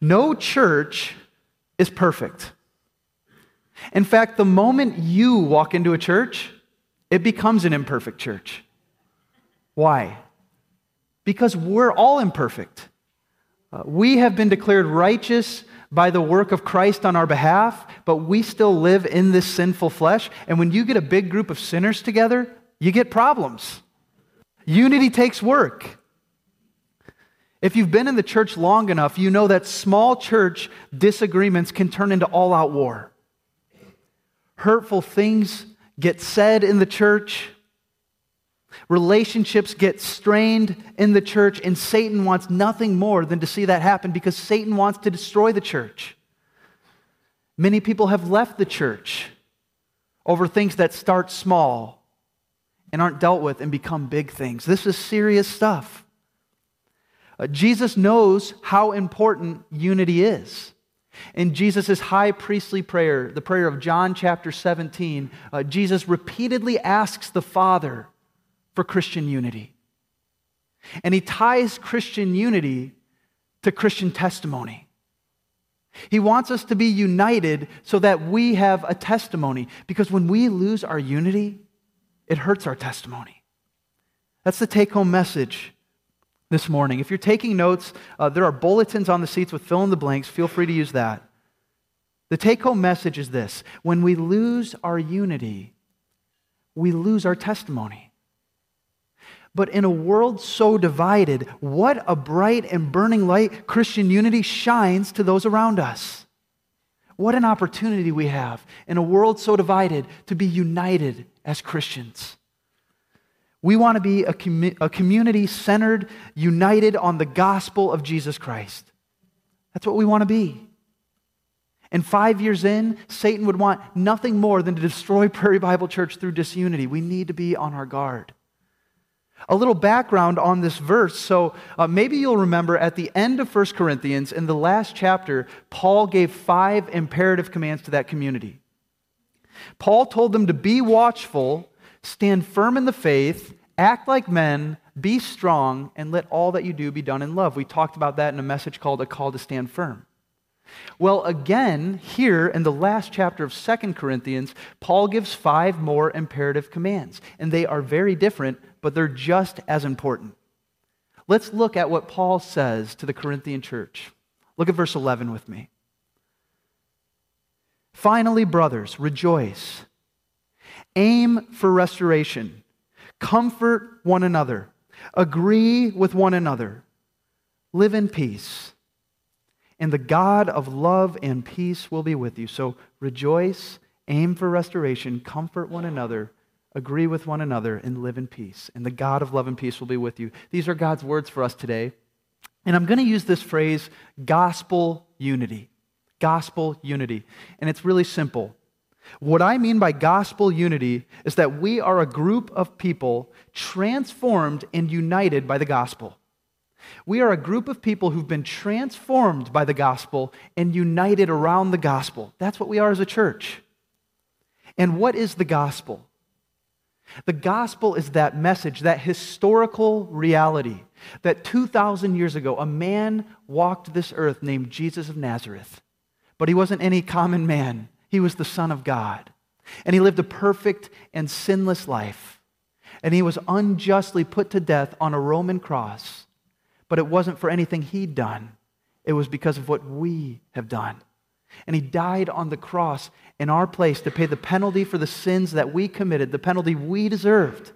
No church is perfect. In fact, the moment you walk into a church, it becomes an imperfect church. Why? Because we're all imperfect. Uh, we have been declared righteous by the work of Christ on our behalf, but we still live in this sinful flesh. And when you get a big group of sinners together, you get problems. Unity takes work. If you've been in the church long enough, you know that small church disagreements can turn into all out war. Hurtful things get said in the church. Relationships get strained in the church, and Satan wants nothing more than to see that happen because Satan wants to destroy the church. Many people have left the church over things that start small and aren't dealt with and become big things. This is serious stuff. Uh, Jesus knows how important unity is. In Jesus' high priestly prayer, the prayer of John chapter 17, uh, Jesus repeatedly asks the Father for Christian unity. And he ties Christian unity to Christian testimony. He wants us to be united so that we have a testimony. Because when we lose our unity, it hurts our testimony. That's the take home message this morning. If you're taking notes, uh, there are bulletins on the seats with fill in the blanks. Feel free to use that. The take home message is this when we lose our unity, we lose our testimony. But in a world so divided, what a bright and burning light Christian unity shines to those around us. What an opportunity we have in a world so divided to be united as Christians. We want to be a, a community centered, united on the gospel of Jesus Christ. That's what we want to be. And five years in, Satan would want nothing more than to destroy Prairie Bible Church through disunity. We need to be on our guard. A little background on this verse. So uh, maybe you'll remember at the end of 1 Corinthians, in the last chapter, Paul gave five imperative commands to that community. Paul told them to be watchful, stand firm in the faith, act like men, be strong, and let all that you do be done in love. We talked about that in a message called A Call to Stand Firm. Well, again, here in the last chapter of Second Corinthians, Paul gives five more imperative commands, and they are very different but they're just as important. Let's look at what Paul says to the Corinthian church. Look at verse 11 with me. Finally, brothers, rejoice. Aim for restoration. Comfort one another. Agree with one another. Live in peace. And the God of love and peace will be with you. So rejoice, aim for restoration, comfort one another, agree with one another, and live in peace. And the God of love and peace will be with you. These are God's words for us today. And I'm going to use this phrase, gospel unity. Gospel unity. And it's really simple. What I mean by gospel unity is that we are a group of people transformed and united by the gospel. We are a group of people who've been transformed by the gospel and united around the gospel. That's what we are as a church. And what is the gospel? The gospel is that message, that historical reality that 2,000 years ago, a man walked this earth named Jesus of Nazareth. But he wasn't any common man, he was the Son of God. And he lived a perfect and sinless life. And he was unjustly put to death on a Roman cross. But it wasn't for anything he'd done, it was because of what we have done. And he died on the cross in our place to pay the penalty for the sins that we committed, the penalty we deserved.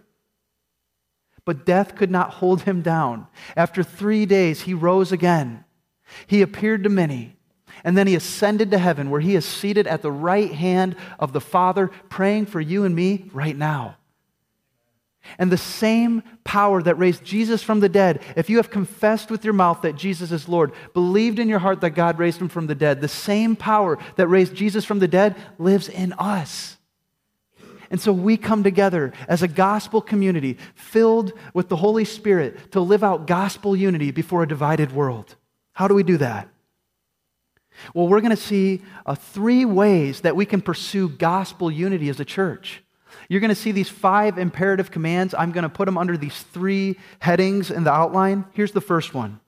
But death could not hold him down. After three days, he rose again. He appeared to many. And then he ascended to heaven, where he is seated at the right hand of the Father, praying for you and me right now. And the same power that raised Jesus from the dead, if you have confessed with your mouth that Jesus is Lord, believed in your heart that God raised him from the dead, the same power that raised Jesus from the dead lives in us. And so we come together as a gospel community filled with the Holy Spirit to live out gospel unity before a divided world. How do we do that? Well, we're going to see uh, three ways that we can pursue gospel unity as a church. You're going to see these five imperative commands. I'm going to put them under these three headings in the outline. Here's the first one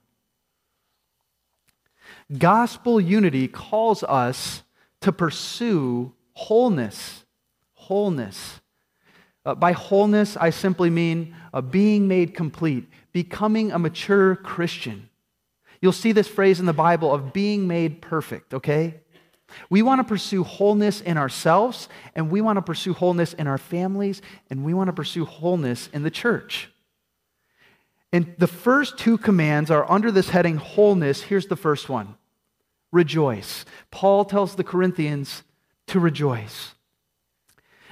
Gospel unity calls us to pursue wholeness. Wholeness. Uh, by wholeness, I simply mean uh, being made complete, becoming a mature Christian. You'll see this phrase in the Bible of being made perfect, okay? We want to pursue wholeness in ourselves, and we want to pursue wholeness in our families, and we want to pursue wholeness in the church. And the first two commands are under this heading wholeness. Here's the first one rejoice. Paul tells the Corinthians to rejoice.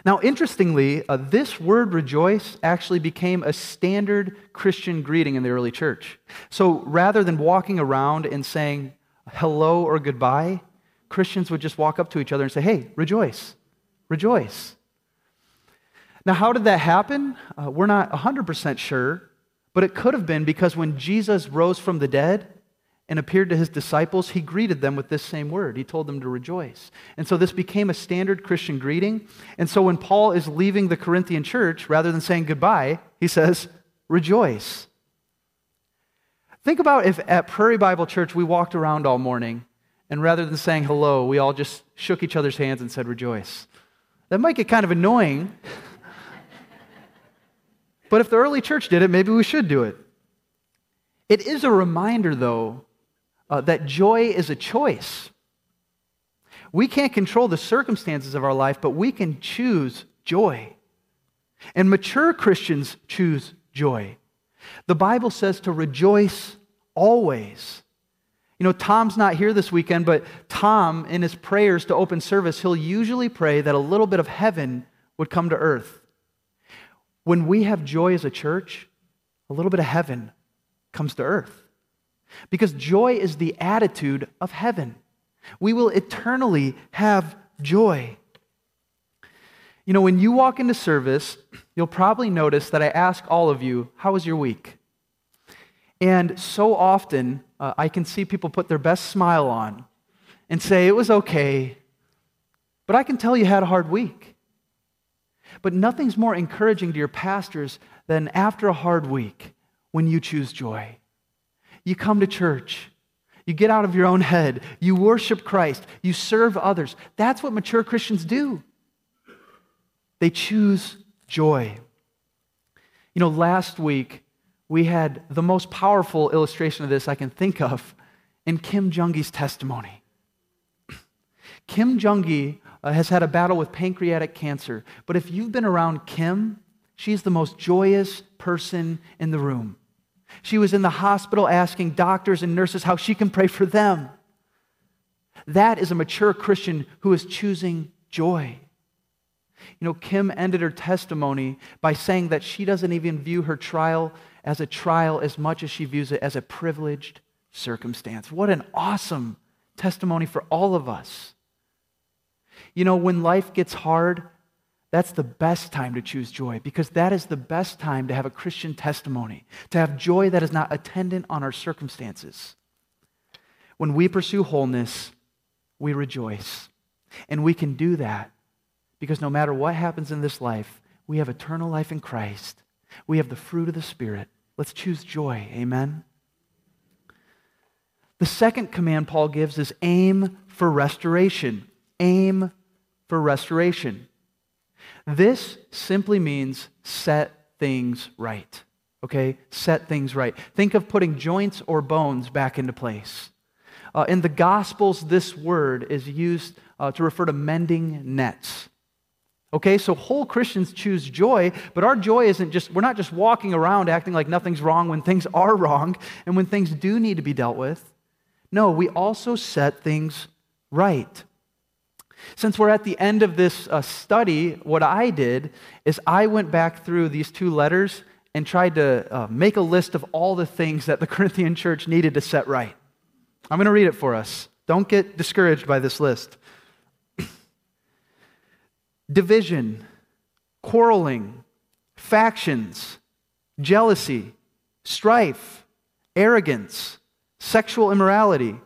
Now, interestingly, uh, this word rejoice actually became a standard Christian greeting in the early church. So rather than walking around and saying hello or goodbye, Christians would just walk up to each other and say, hey, rejoice, rejoice. Now, how did that happen? Uh, we're not 100% sure, but it could have been because when Jesus rose from the dead, and appeared to his disciples, he greeted them with this same word. He told them to rejoice. And so this became a standard Christian greeting. And so when Paul is leaving the Corinthian church, rather than saying goodbye, he says, rejoice. Think about if at Prairie Bible Church we walked around all morning and rather than saying hello, we all just shook each other's hands and said rejoice. That might get kind of annoying. but if the early church did it, maybe we should do it. It is a reminder, though, uh, that joy is a choice. We can't control the circumstances of our life, but we can choose joy. And mature Christians choose joy. The Bible says to rejoice always. You know, Tom's not here this weekend, but Tom, in his prayers to open service, he'll usually pray that a little bit of heaven would come to earth. When we have joy as a church, a little bit of heaven comes to earth. Because joy is the attitude of heaven. We will eternally have joy. You know, when you walk into service, you'll probably notice that I ask all of you, How was your week? And so often, uh, I can see people put their best smile on and say, It was okay, but I can tell you had a hard week. But nothing's more encouraging to your pastors than after a hard week when you choose joy. You come to church. You get out of your own head. You worship Christ. You serve others. That's what mature Christians do. They choose joy. You know, last week we had the most powerful illustration of this I can think of in Kim Jungi's testimony. Kim Jungi uh, has had a battle with pancreatic cancer, but if you've been around Kim, she's the most joyous person in the room. She was in the hospital asking doctors and nurses how she can pray for them. That is a mature Christian who is choosing joy. You know, Kim ended her testimony by saying that she doesn't even view her trial as a trial as much as she views it as a privileged circumstance. What an awesome testimony for all of us. You know, when life gets hard, that's the best time to choose joy because that is the best time to have a Christian testimony, to have joy that is not attendant on our circumstances. When we pursue wholeness, we rejoice. And we can do that because no matter what happens in this life, we have eternal life in Christ. We have the fruit of the Spirit. Let's choose joy. Amen. The second command Paul gives is aim for restoration. Aim for restoration. This simply means set things right. Okay? Set things right. Think of putting joints or bones back into place. Uh, in the Gospels, this word is used uh, to refer to mending nets. Okay, so whole Christians choose joy, but our joy isn't just, we're not just walking around acting like nothing's wrong when things are wrong and when things do need to be dealt with. No, we also set things right. Since we're at the end of this uh, study, what I did is I went back through these two letters and tried to uh, make a list of all the things that the Corinthian church needed to set right. I'm going to read it for us. Don't get discouraged by this list. Division, quarreling, factions, jealousy, strife, arrogance, sexual immorality,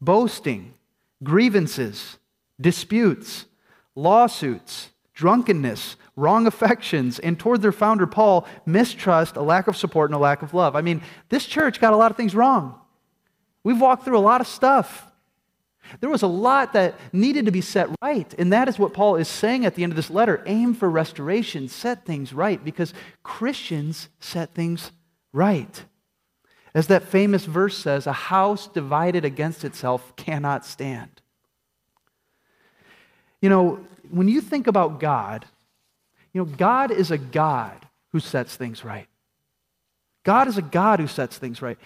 boasting, grievances disputes, lawsuits, drunkenness, wrong affections, and toward their founder, Paul, mistrust, a lack of support, and a lack of love. I mean, this church got a lot of things wrong. We've walked through a lot of stuff. There was a lot that needed to be set right. And that is what Paul is saying at the end of this letter. Aim for restoration, set things right, because Christians set things right. As that famous verse says, a house divided against itself cannot stand. You know, when you think about God, you know, God is a God who sets things right. God is a God who sets things right.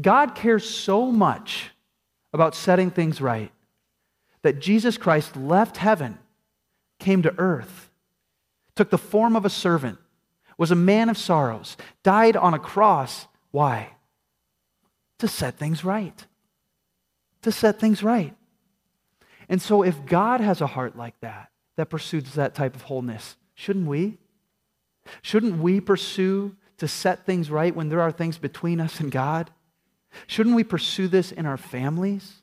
God cares so much about setting things right that Jesus Christ left heaven, came to earth, took the form of a servant, was a man of sorrows, died on a cross. Why? To set things right. To set things right. And so, if God has a heart like that, that pursues that type of wholeness, shouldn't we? Shouldn't we pursue to set things right when there are things between us and God? Shouldn't we pursue this in our families?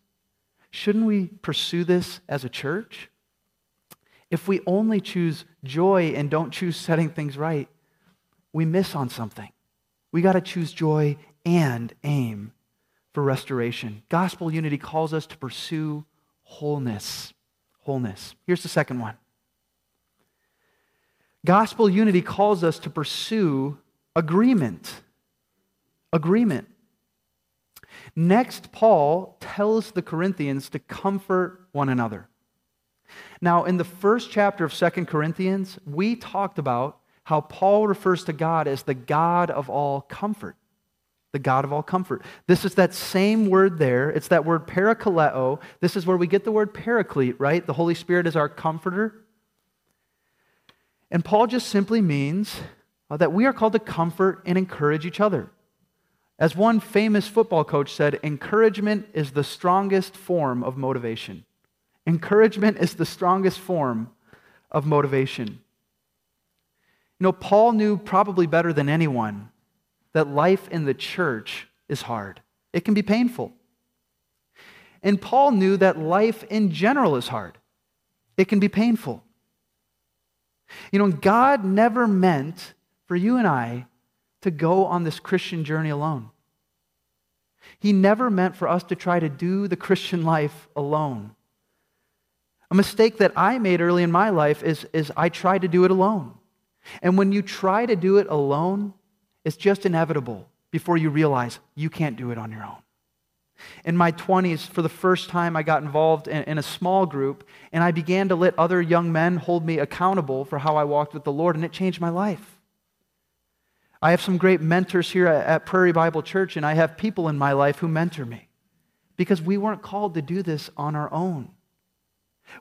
Shouldn't we pursue this as a church? If we only choose joy and don't choose setting things right, we miss on something. We got to choose joy and aim for restoration. Gospel unity calls us to pursue wholeness. Wholeness. Here's the second one Gospel unity calls us to pursue agreement. Agreement. Next, Paul tells the Corinthians to comfort one another. Now, in the first chapter of Second Corinthians, we talked about how Paul refers to God as the God of all comfort the God of all comfort. This is that same word there. It's that word parakaleo. This is where we get the word paraclete, right? The Holy Spirit is our comforter. And Paul just simply means uh, that we are called to comfort and encourage each other. As one famous football coach said, encouragement is the strongest form of motivation. Encouragement is the strongest form of motivation. You know, Paul knew probably better than anyone that life in the church is hard, it can be painful. And Paul knew that life in general is hard, it can be painful. You know, God never meant for you and I to go on this Christian journey alone. He never meant for us to try to do the Christian life alone. A mistake that I made early in my life is, is I tried to do it alone. And when you try to do it alone, it's just inevitable before you realize you can't do it on your own. In my 20s, for the first time, I got involved in, in, a small group, and I began to let other young men hold me accountable for how I walked with the Lord, and it changed my life. I have some great mentors here at, at Prairie Bible Church, and I have people in my life who mentor me because we weren't called to do this on our own.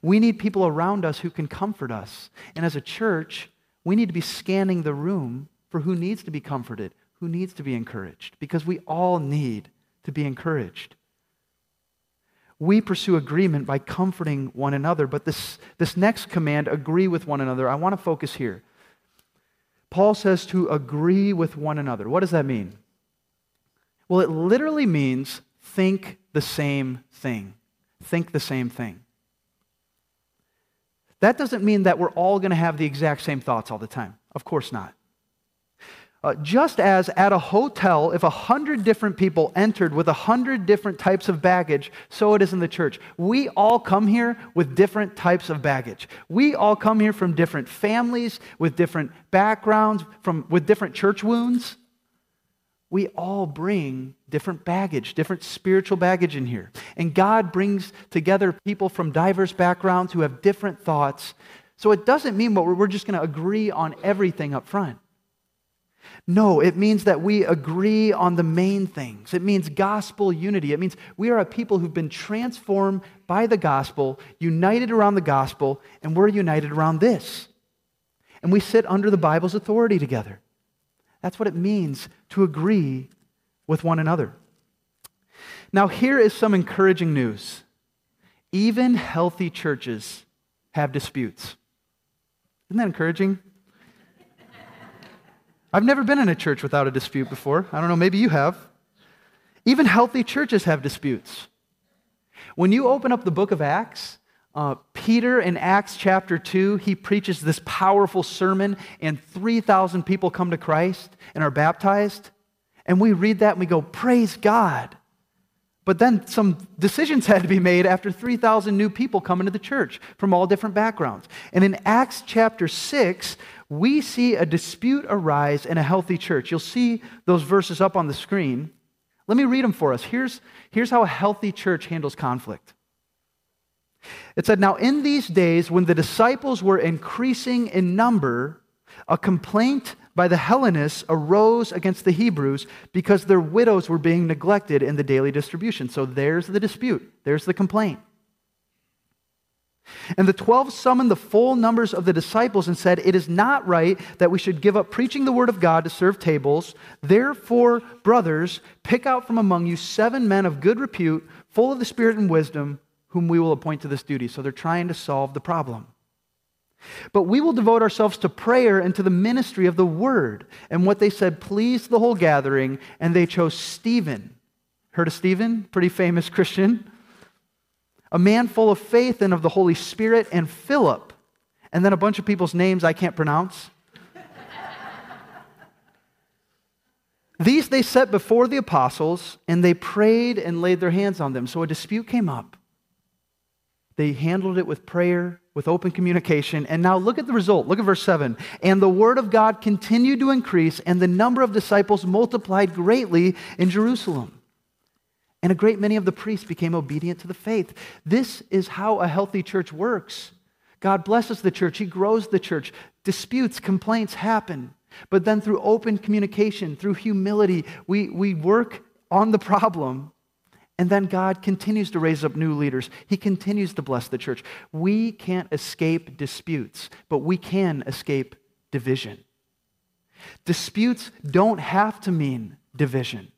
We need people around us who can comfort us. And as a church, we need to be scanning the room for who needs to be comforted, who needs to be encouraged, because we all need to be encouraged. We pursue agreement by comforting one another, but this, this next command, agree with one another, I want to focus here. Paul says to agree with one another. What does that mean? Well, it literally means think the same thing. Think the same thing. That doesn't mean that we're all going to have the exact same thoughts all the time. Of course not. Uh, just as at a hotel, if a hundred different people entered with a hundred different types of baggage, so it is in the church. We all come here with different types of baggage. We all come here from different families, with different backgrounds, from, with different church wounds. We all bring different baggage, different spiritual baggage in here. And God brings together people from diverse backgrounds who have different thoughts. So it doesn't mean what we're just going to agree on everything up front. No, it means that we agree on the main things. It means gospel unity. It means we are a people who've been transformed by the gospel, united around the gospel, and we're united around this. And we sit under the Bible's authority together. That's what it means to agree with one another. Now, here is some encouraging news. Even healthy churches have disputes. Isn't that encouraging? I've never been in a church without a dispute before. I don't know, maybe you have. Even healthy churches have disputes. When you open up the book of Acts, uh, Peter in Acts chapter 2, he preaches this powerful sermon, and 3,000 people come to Christ and are baptized. And we read that and we go, Praise God. But then some decisions had to be made after 3,000 new people come into the church from all different backgrounds. And in Acts chapter 6, we see a dispute arise in a healthy church. You'll see those verses up on the screen. Let me read them for us. Here's, here's how a healthy church handles conflict. It said, Now in these days, when the disciples were increasing in number, a complaint by the Hellenists arose against the Hebrews because their widows were being neglected in the daily distribution. So there's the dispute, there's the complaint. And the twelve summoned the full numbers of the disciples and said, It is not right that we should give up preaching the word of God to serve tables. Therefore, brothers, pick out from among you seven men of good repute, full of the Spirit and wisdom, whom we will appoint to this duty. So they're trying to solve the problem. But we will devote ourselves to prayer and to the ministry of the word. And what they said pleased the whole gathering, and they chose Stephen. Heard of Stephen? Pretty famous Christian. A man full of faith and of the Holy Spirit, and Philip. And then a bunch of people's names I can't pronounce. These they set before the apostles, and they prayed and laid their hands on them. So a dispute came up. They handled it with prayer with open communication. And now look at the result. Look at verse 7. And the word of God continued to increase, and the number of disciples multiplied greatly in Jerusalem. And a great many of the priests became obedient to the faith. This is how a healthy church works. God blesses the church, He grows the church. Disputes, complaints happen. But then through open communication, through humility, we, we work on the problem and then God continues to raise up new leaders. He continues to bless the church. We can't escape disputes, but we can escape division. Disputes don't have to mean division.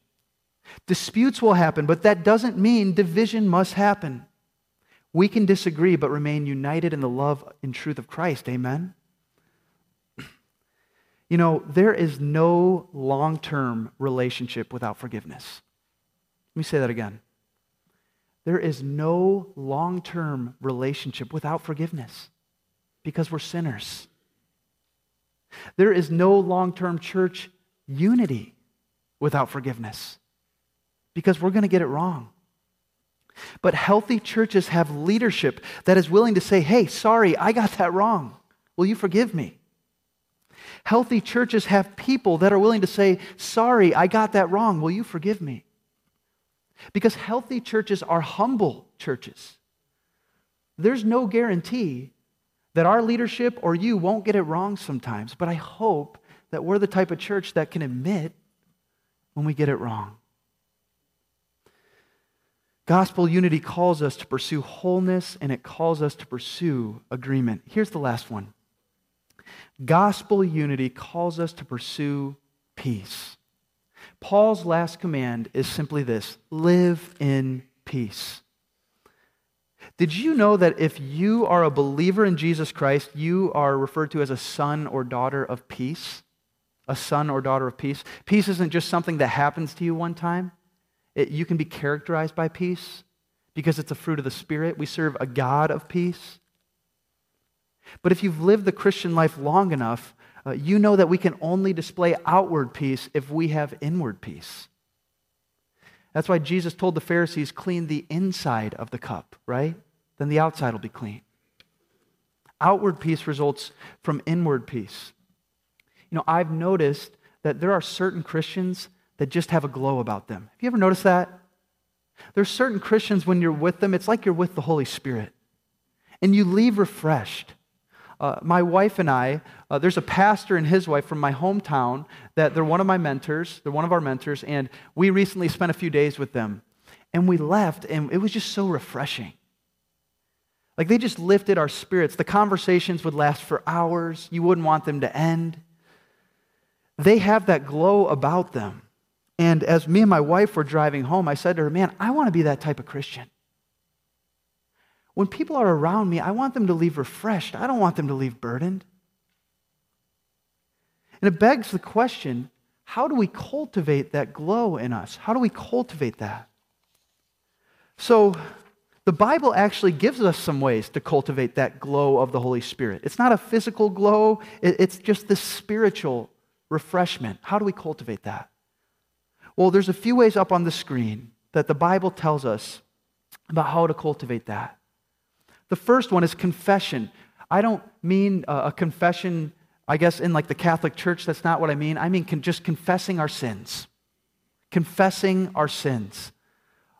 Disputes will happen, but that doesn't mean division must happen. We can disagree, but remain united in the love and truth of Christ. Amen? You know, there is no long term relationship without forgiveness. Let me say that again. There is no long term relationship without forgiveness because we're sinners. There is no long term church unity without forgiveness because we're going to get it wrong. But healthy churches have leadership that is willing to say, hey, sorry, I got that wrong. Will you forgive me? Healthy churches have people that are willing to say, sorry, I got that wrong. Will you forgive me? Because healthy churches are humble churches. There's no guarantee that our leadership or you won't get it wrong sometimes, but I hope that we're the type of church that can admit when we get it wrong. Gospel unity calls us to pursue wholeness and it calls us to pursue agreement. Here's the last one Gospel unity calls us to pursue peace. Paul's last command is simply this live in peace. Did you know that if you are a believer in Jesus Christ, you are referred to as a son or daughter of peace? A son or daughter of peace? Peace isn't just something that happens to you one time, it, you can be characterized by peace because it's a fruit of the Spirit. We serve a God of peace. But if you've lived the Christian life long enough, uh, you know that we can only display outward peace if we have inward peace. That's why Jesus told the Pharisees, clean the inside of the cup, right? Then the outside will be clean. Outward peace results from inward peace. You know, I've noticed that there are certain Christians that just have a glow about them. Have you ever noticed that? There's certain Christians when you're with them, it's like you're with the Holy Spirit. And you leave refreshed. Uh, my wife and I, uh, there's a pastor and his wife from my hometown that they're one of my mentors. They're one of our mentors, and we recently spent a few days with them. And we left, and it was just so refreshing. Like they just lifted our spirits. The conversations would last for hours, you wouldn't want them to end. They have that glow about them. And as me and my wife were driving home, I said to her, Man, I want to be that type of Christian. When people are around me, I want them to leave refreshed. I don't want them to leave burdened. And it begs the question how do we cultivate that glow in us? How do we cultivate that? So, the Bible actually gives us some ways to cultivate that glow of the Holy Spirit. It's not a physical glow, it's just this spiritual refreshment. How do we cultivate that? Well, there's a few ways up on the screen that the Bible tells us about how to cultivate that. The first one is confession. I don't mean a confession, I guess, in like the Catholic Church. That's not what I mean. I mean con- just confessing our sins. Confessing our sins.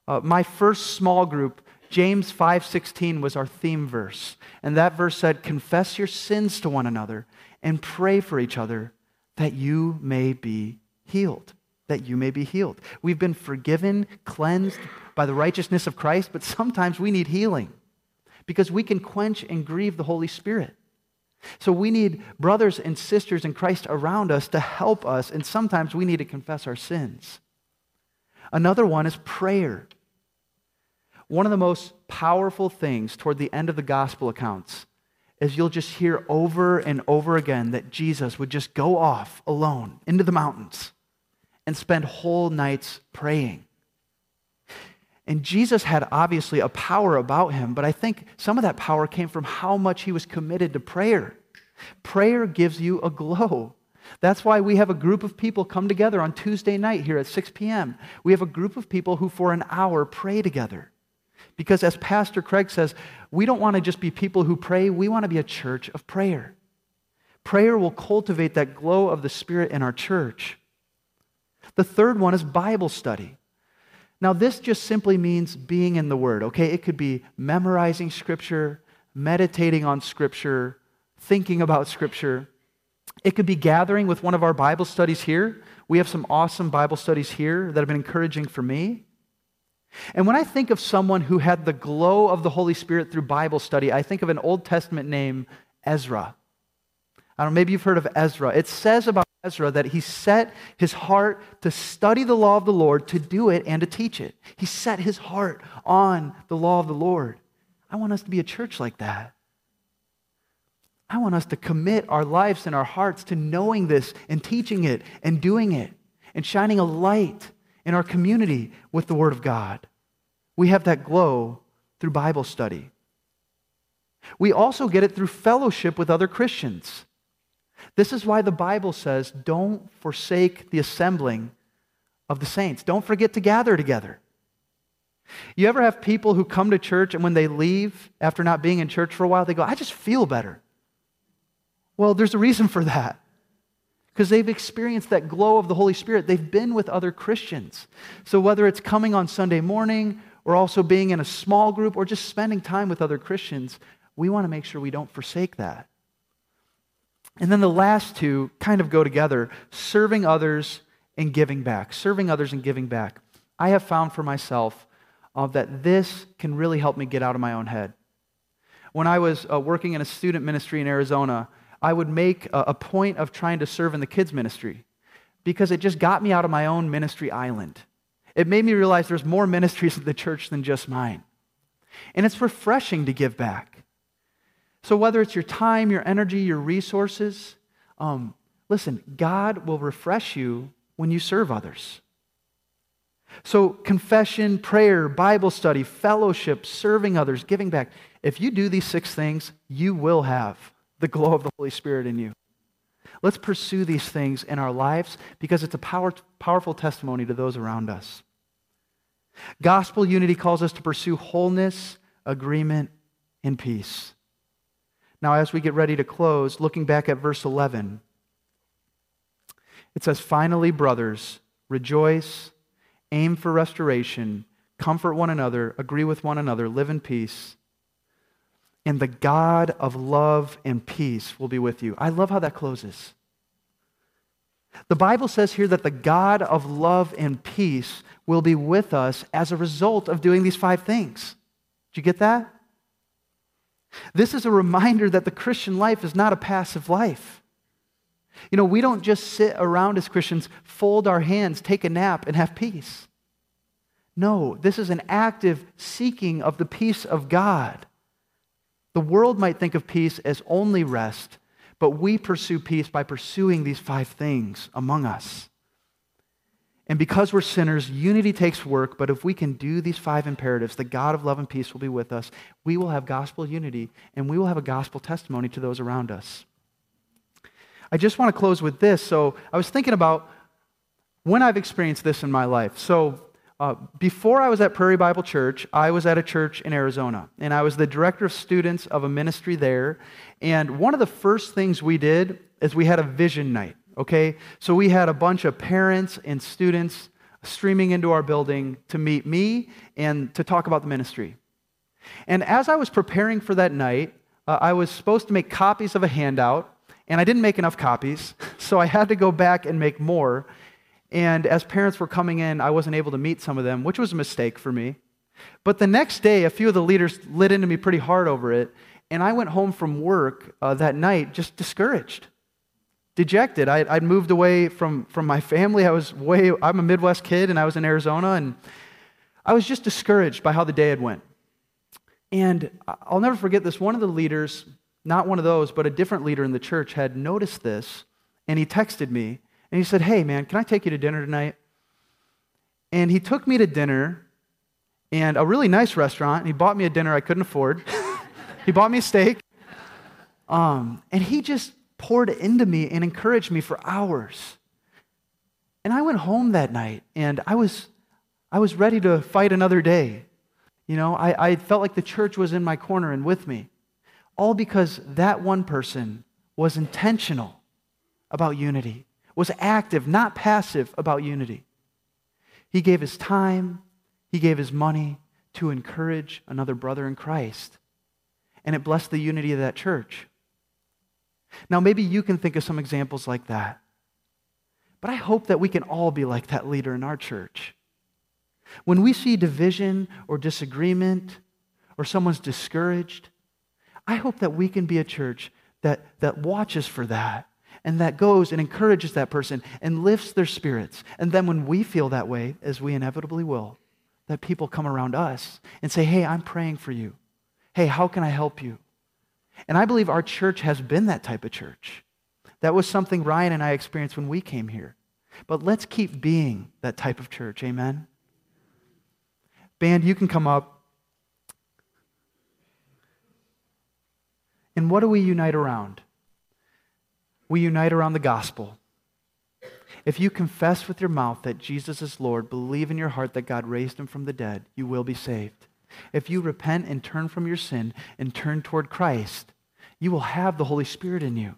Uh, my first small group, James 5:16 was our theme verse. And that verse said, "Confess your sins to one another and pray for each other that you may be healed." That you may be healed. We've been forgiven, cleansed by the righteousness of Christ, but sometimes we need healing because we can quench and grieve the Holy Spirit. So we need brothers and sisters in Christ around us to help us, and sometimes we need to confess our sins. Another one is prayer. One of the most powerful things toward the end of the gospel accounts is you'll just hear over and over again that Jesus would just go off alone into the mountains and spend whole nights praying. And Jesus had obviously a power about him, but I think some of that power came from how much he was committed to prayer. Prayer gives you a glow. That's why we have a group of people come together on Tuesday night here at 6 p.m. We have a group of people who, for an hour, pray together. Because as Pastor Craig says, we don't want to just be people who pray, we want to be a church of prayer. Prayer will cultivate that glow of the Spirit in our church. The third one is Bible study. Now, this just simply means being in the Word, okay? It could be memorizing Scripture, meditating on Scripture, thinking about Scripture. It could be gathering with one of our Bible studies here. We have some awesome Bible studies here that have been encouraging for me. And when I think of someone who had the glow of the Holy Spirit through Bible study, I think of an Old Testament name, Ezra. I don't know, maybe you've heard of Ezra. It says about Ezra that he set his heart to study the law of the Lord, to do it, and to teach it. He set his heart on the law of the Lord. I want us to be a church like that. I want us to commit our lives and our hearts to knowing this and teaching it and doing it and shining a light in our community with the Word of God. We have that glow through Bible study. We also get it through fellowship with other Christians. This is why the Bible says, don't forsake the assembling of the saints. Don't forget to gather together. You ever have people who come to church and when they leave after not being in church for a while, they go, I just feel better. Well, there's a reason for that. Because they've experienced that glow of the Holy Spirit. They've been with other Christians. So whether it's coming on Sunday morning or also being in a small group or just spending time with other Christians, we want to make sure we don't forsake that. And then the last two kind of go together serving others and giving back. Serving others and giving back. I have found for myself uh, that this can really help me get out of my own head. When I was uh, working in a student ministry in Arizona, I would make a, a point of trying to serve in the kids' ministry because it just got me out of my own ministry island. It made me realize there's more ministries in the church than just mine. And it's refreshing to give back. So, whether it's your time, your energy, your resources, um, listen, God will refresh you when you serve others. So, confession, prayer, Bible study, fellowship, serving others, giving back. If you do these six things, you will have the glow of the Holy Spirit in you. Let's pursue these things in our lives because it's a power, powerful testimony to those around us. Gospel unity calls us to pursue wholeness, agreement, and peace. Now, as we get ready to close, looking back at verse 11, it says, Finally, brothers, rejoice, aim for restoration, comfort one another, agree with one another, live in peace and the God of love and peace will be with you. I love how that closes. The Bible says here that the God of love and peace will be with us as a result of doing these five things. Did you get that? This is a reminder that the Christian life is not a passive life. You know, we don't just sit around as Christians, fold our hands, take a nap, and have peace. No, this is an active seeking of the peace of God. The world might think of peace as only rest, but we pursue peace by pursuing these five things among us. And because we're sinners, unity takes work, but if we can do these five imperatives, the God of love and peace will be with us. We will have gospel unity, and we will have a gospel testimony to those around us. I just want to close with this. So I was thinking about when I've experienced this in my life. So Uh, before I was at Prairie Bible Church, I was at a church in Arizona, and I was the director of students of a ministry there. And one of the first things we did is we had a vision night, okay? So we had a bunch of parents and students streaming into our building to meet me and to talk about the ministry. And as I was preparing for that night, uh, I was supposed to make copies of a handout, and I didn't make enough copies, so I had to go back and make more. And as parents were coming in, I wasn't able to meet some of them, which was a mistake for me. But the next day, a few of the leaders lit into me pretty hard over it, and I went home from work uh, that night just discouraged, dejected. I, would moved away from, from my family. I was way, I'm a Midwest kid, and I was in Arizona, and I was just discouraged by how the day had went. And I'll never forget this. One of the leaders, not one of those, but a different leader in the church, had noticed this, and he texted me and he said, Hey, man, can I take you to dinner tonight? And he took me to dinner and a really nice restaurant. And he bought me a dinner I couldn't afford. he bought me a steak. Um, and he just poured into me and encouraged me for hours. And I went home that night and I was, I was ready to fight another day. You know, I, I felt like the church was in my corner and with me. All because that one person was intentional about unity was active, not passive, about unity. He gave his time, he gave his money to encourage another brother in Christ. And it blessed the unity of that church. Now, maybe you can think of some examples like that. But I hope that we can all be like that leader in our church. When we see division or disagreement or someone's discouraged, I hope that we can be a church that, that watches for that and that goes and encourages that person and lifts their spirits. And then when we feel that way, as we inevitably will, that people come around us and say, Hey, I'm praying for you. Hey, how can I help you? And I believe our church has been that type of church. That was something Ryan and I experienced when we came here. But let's keep being that type of church. Amen? Band, you can come up. And what do we unite around? we unite around the gospel. If you confess with your mouth that Jesus is Lord, believe in your heart that God raised him from the dead, you will be saved. If you repent and turn from your sin and turn toward Christ, you will have the Holy Spirit in you.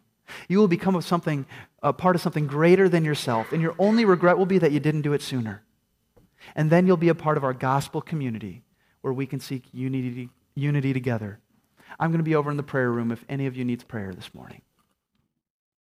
You will become of something, a part of something greater than yourself, and your only regret will be that you didn't do it sooner. And then you'll be a part of our gospel community where we can seek unity, unity together. I'm going to be over in the prayer room if any of you needs prayer this morning.